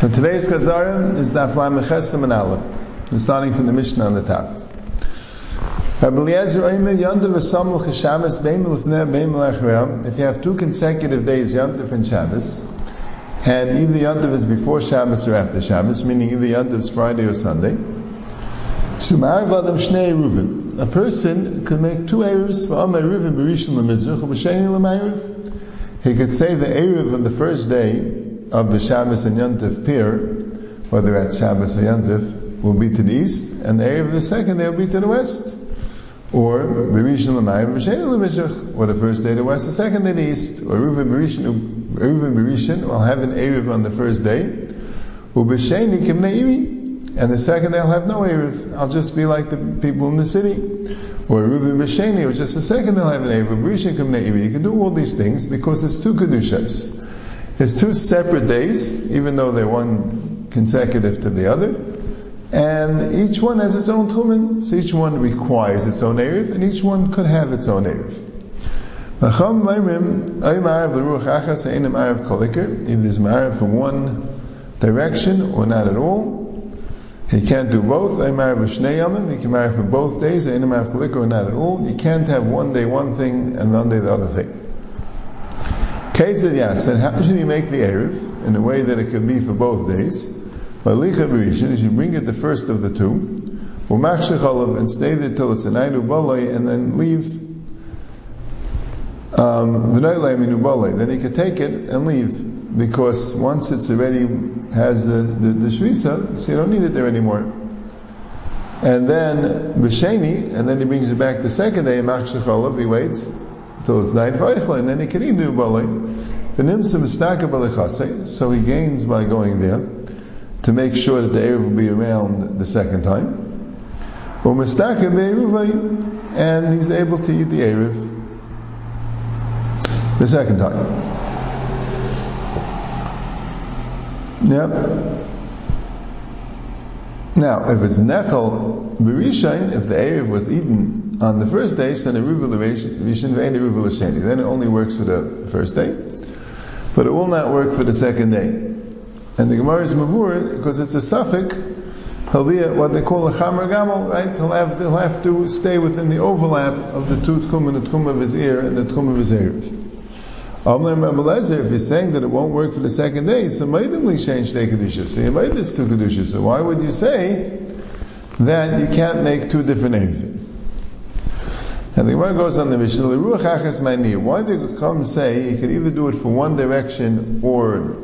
So today's Chazara is Daf Lamechesim and Aleph. Starting from the Mishnah on the top. If you have two consecutive days, Yantif and Shabbos, and either Yantif is before Shabbos or after Shabbos, meaning either Yantif is Friday or Sunday, a person could make two Erevs for Amar Ruvin Berishin Lemizrach. He could say the Erev on the first day of the Shabbos and Yantif pier, whether at Shabbos or Yantif, will be to the east, and the area of the second day will be to the west. Or Berishin L'mayim B'Sheni L'Mishach, or the first day to west, the second day to the east. Or Reuven Berishin, will have an Erev on the first day, U'B'Sheni Kimne'iri, and the second day I'll have no Erev. I'll just be like the people in the city. Or Reuven B'Sheni, or just the second day I'll have an Erev. Berishin Kimne'iri. You can do all these things because it's two Kedushas. It's two separate days, even though they're one consecutive to the other. And each one has its own tumen, so each one requires its own Erev, and each one could have its own Erev. Either there's Ma'arav for one direction or not at all. He can't do both. He can marry for both days, or not at all. You can't have one day one thing and one day the other thing. Ketzad Yatzan, how should you make the Erev in a way that it could be for both days? Malicha Berishin is you bring it the first of the two, Umachshechalav, and stay there till it's a night ubalay, and then leave. Um, the night lamb in then he could take it and leave, because once it's already has the, the, the shvisa, so you don't need it there anymore. And then B'Sheni, and then he brings it back the second day, Machshechalav, he waits, till it's night vayichle, and then he can eat new balei. So he gains by going there to make sure that the Erev will be around the second time. And he's able to eat the Erev the second time. Yep. Now, if it's Nechel Berishain, if the Erev was eaten on the first day, then it only works for the first day, but it will not work for the second day. And the Gemara is mavur because it's a suffix. He'll be at what they call a chamer gamel, right? He'll have, he'll have to stay within the overlap of the two tchum and the tchum of his ear and the tchum of his ears. If he's saying that it won't work for the second day, so maidimly change day kedusha. So you made this two kedusha. So why would you say that you can't make two different names? And the Gemara goes on the Mishnah, Ruach Achas Why did the come say you could either do it for one direction or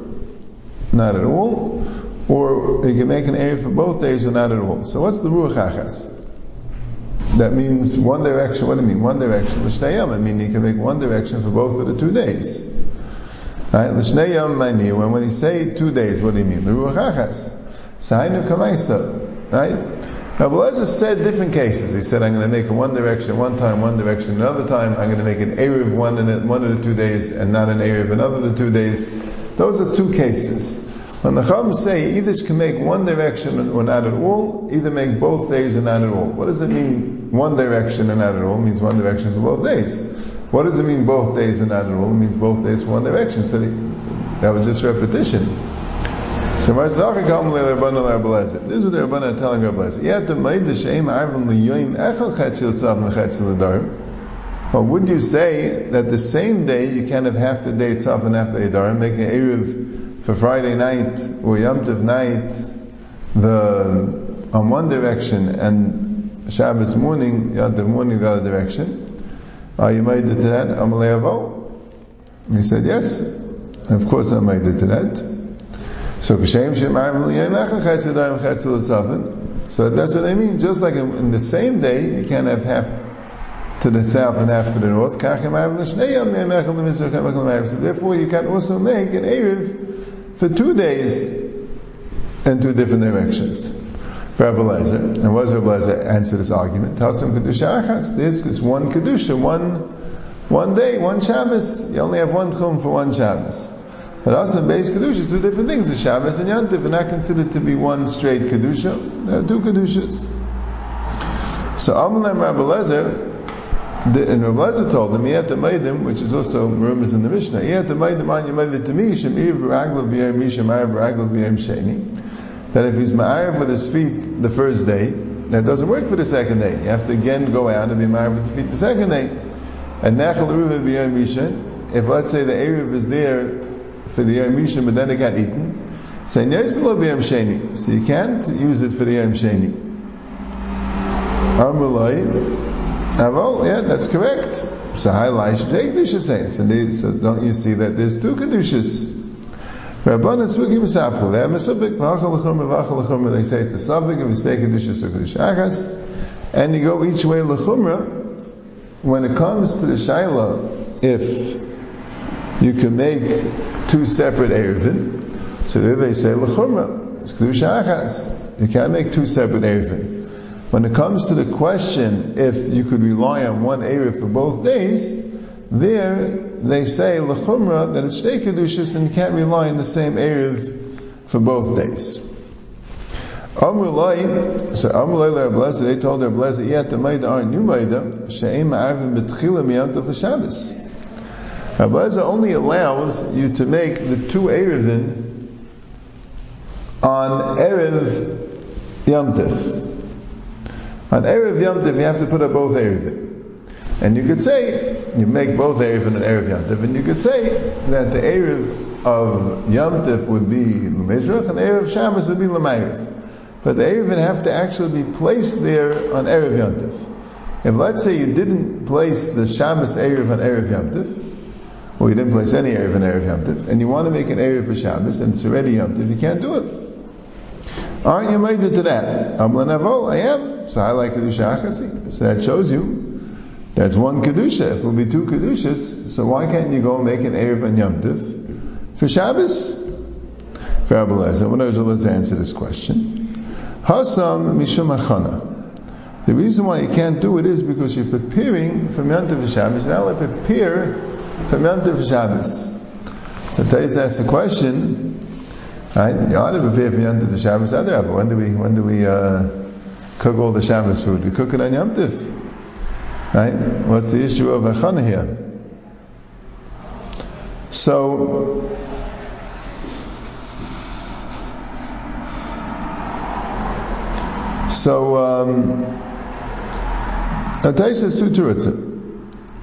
not at all, or you can make an area for both days or not at all. So what's the Ruach Achas? That means one direction, what do you mean? One direction, L'shnei I mean you can make one direction for both of the two days. Right? L'shnei yam when, when you say two days, what do you mean? The Ruach Achas. Sahainu Kamaisa. Right? Rabbi Lezer said different cases. He said, I'm going to make it one direction one time, one direction another time. I'm going to make an Erev one, in one of the two days and not an Erev another of the two days. Those are two cases. When the Chacham say either can make one direction or not at all, either make both days or not at all. What does it mean one direction and not at all? It means one direction for both days. What does it mean both days and not at all? It means both days for one direction. So that was just repetition. So Marzach come le Rabban al Rabbalazir. This is what the Rabban are telling Rabbalazir. You have to make the shame arvim liyoim echel chetzil tzav mechetzil adarim. But would you say that the same day you can have half the day tzav and half the adarim, make an eruv for Friday night or Yom Tov night, the on one direction and Shabbos morning, Yom Tov morning the other direction? Are you made to that? Amalei Avo? He said yes. Of course I made it to that. So So that's what they mean. Just like in, in, the same day, you can't have half to the south and half to the north. So therefore, you can also make an erev for two days in two different directions. Rabbi Lezer, and Rabbi Lezer answer this argument? Tasim kedusha achas. This is one kedusha, one one day, one Shabbos. You only have one tchum for one Shabbos. But also base kedusha two different things. The Shabbos and Yantif are not considered to be one straight kedusha. There are two kedushas. So Amalem Rabbi Lezer, and Rav Lezer told him, Yet the Maidim, which is also rumors in the Mishnah, Yet the Maidim on Yemaidim to me, Shem Iv Raglav Misha Ma'av Raglav B'yayim Sheni, that if he's Ma'av with his feet the first day, that doesn't work for the second day. You have to again go out and be Ma'av with the feet the second day. And Nachal Ruva B'yayim Misha, if let's say the Erev is there for the Yom Misha, but then it got eaten. So you can't use it for the Yom Sheni. Armulai, well, yeah, that's correct. So should take kedusha saints, they, so don't you see that there's two kedushas? Rabbanan tzvukim misafkel. They have mesubik v'achal l'chum v'achal l'chum. They say it's a sabik if you stay kedusha so kedusha and you go each way l'chumra. When it comes to the shaila, if you can make two separate erevin, so there they say l'chumra. It's kedusha achas. You can't make two separate erevin. When it comes to the question if you could rely on one Erev for both days, there they say lechumra that it's shtei kedushas and you can't rely on the same Erev for both days. Amrulai, so Amrulai Blazer, they told their Blazer, yet the Maida are new Maida, she'em ma'avim betchila miyantav Shabbos. Blazer only allows you to make the two Erevin on Erev Yom on Erev Yom Tov, you have to put up both Erevim. And you could say, you make both Erev and an Erev Yom Tov, and you could say that the Erev of Yom Tov would be Lemizrach, and the Erev Shabbos would be Lemayrev. But the Erev would have to actually be placed there on Erev Yom Tov. If let's say you didn't place the Shabbos Erev on Erev Yom Or you didn't place any on Erev Yom Tov, and you want to make an Erev for Shabbos, and it's already Yom Tov, you can't do it. Aren't you made to that? Amlanavol, I am. So I like Kedusha Achasi. So that shows you that's one Kedusha. If it will be two Kedushas, so why can't you go and make an Erev and Yom Tiv for Shabbos? For Rabbi Lezer, when I was answer this question. Hasam Mishum Achana. The reason why you can't do it is because you're preparing for Yom Tov Shabbos. Now I prepare for Yom Tov Shabbos. So Tais asks the question, Right? You ought to prepare for Yom Tov the Shabbos other but when do we when do we uh, cook all the Shabbos food? We cook it on Yom Tov. Right? What's the issue of Achana here? So So um Atai says two terutzim.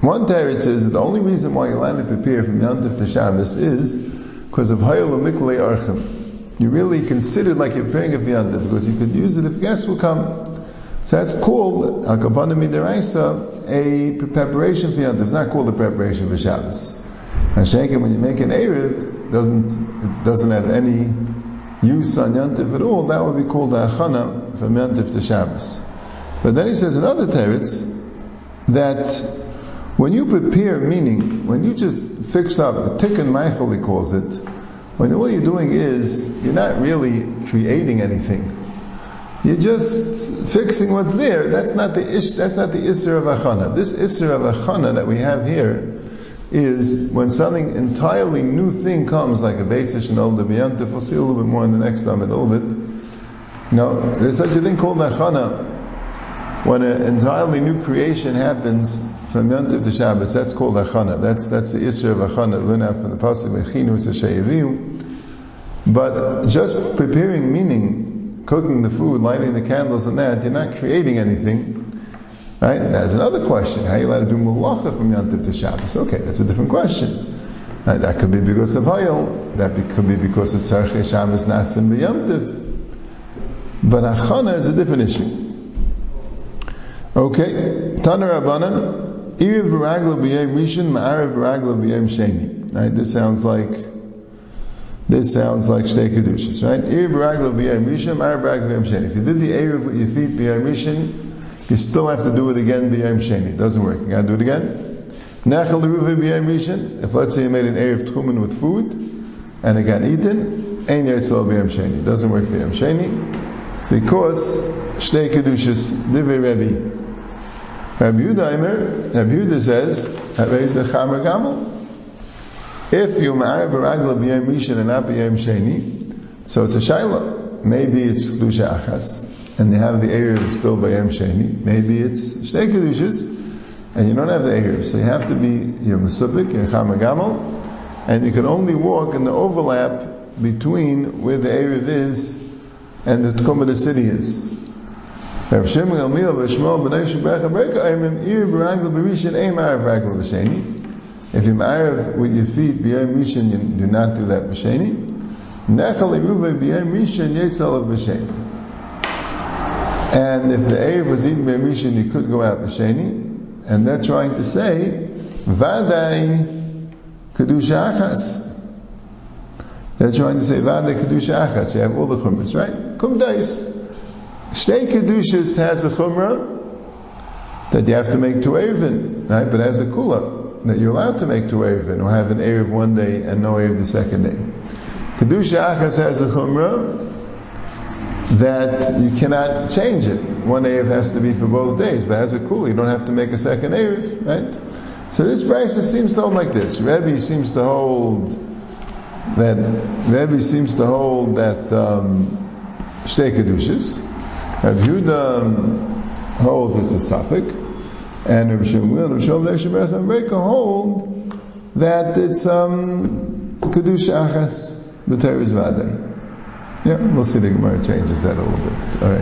One teretz is that the only reason why you're up to prepare from Yom Tov to Shabbos is because of Hayel Miklei Archim you really considered like you're preparing a fianda because you could use it if guests will come. So that's called Akabana Midiraisa, a preparation for Yantiv. It's not called a preparation for Shabbos. And Shankin, when you make an Erev, doesn't, it doesn't have any use on Yantiv at all, that would be called a Achana from Yantiv to Shabbos. But then he says in other teretz that when you prepare, meaning when you just fix up, tikkun Michael he calls it, when all you're doing is, you're not really creating anything. You're just fixing what's there. That's not the ish, that's not the Isser of Achana. This Isser of Achana that we have here is when something entirely new thing comes, like a Beisish and Old Debiyantif, we'll see a little bit more in the next time a little bit. You there's such a thing called Achana. When an entirely new creation happens, from Yontif to Shabbos, that's called Achana. That's, that's the Isra of Achana. Learn out from the Pasuk. But just preparing, meaning cooking the food, lighting the candles and that, you're not creating anything. Right? That's another question. How are you allowed to do malacha from Yontif to Shabbos? Okay, that's a different question. Right? That could be because of Hayel. That be, could be because of Tzarchei Shabbos Nasim B'Yontif. But Achana is a different issue. Okay, Tana Rabbanan, Iriv baragla b'yem rishon, ma'ariv baragla b'yem sheni. Right? This sounds like this sounds like shtei kedushas, right? Iriv baragla b'yem rishon, ma'ariv baragla b'yem sheni. If you did the Erev with your feet b'yem rishon, you still have to do it again b'yem sheni. It doesn't work. You got to do it again. Nachal l'ruvi b'yem rishon. If let's say you made an Erev tchumen with food and it got eaten, ein yitzal b'yem sheni. It doesn't work for sheni because shtei kedushas livei Rebbe. Rabbi Yehuda Eimer, Rabbi Yehuda says, the Chamer Gamel. If you marry Baragla b'yem Rishon and not b'yem Sheni, so it's a Shaila. Maybe it's Kedusha Achas, and they have the area still b'yem Sheni. Maybe it's Shnei Kedushas, and you don't have the Erev. So you have to be your Mesupik, your Chamagamel, and you can only walk in the overlap between where the Erev is and the of the city is. Rav Shimon v'Shmuel b'nei Aimim Ir Arav. If you Arav with your feet b'Yom Rishon, you do not do that b'Sheni. Nechal Eruve Yetzal. And if the Erev was eaten b'Yom Rishon, you could go out b'Sheni. And they're trying to say, Vadai Kedusha Achas. They're trying to say Vadai Kedusha Achas. You have all the chumras, right? Kum Dais. Shtei Kedushas has a chumrah that you have to make to Erevin, right? But has a kula that you're allowed to make to Erevin or have an Erev one day and no Erev the second day. Kedusha Achas has a chumrah that you cannot change it. One Erev has to be for both days, but as a kula, you don't have to make a second Erev, right? So this Brisa seems to hold like this. Rebbe seems to hold that Rebbe seems to hold that um, Shtei Kedushas. Rav Yehuda holds it's a suffix, and Rav Shemuel, Rav Shemech and Reka hold that it's um, Kedusha Achas, the Teres Vadei. Yeah, we'll see the Gemara changes that a little bit. All right.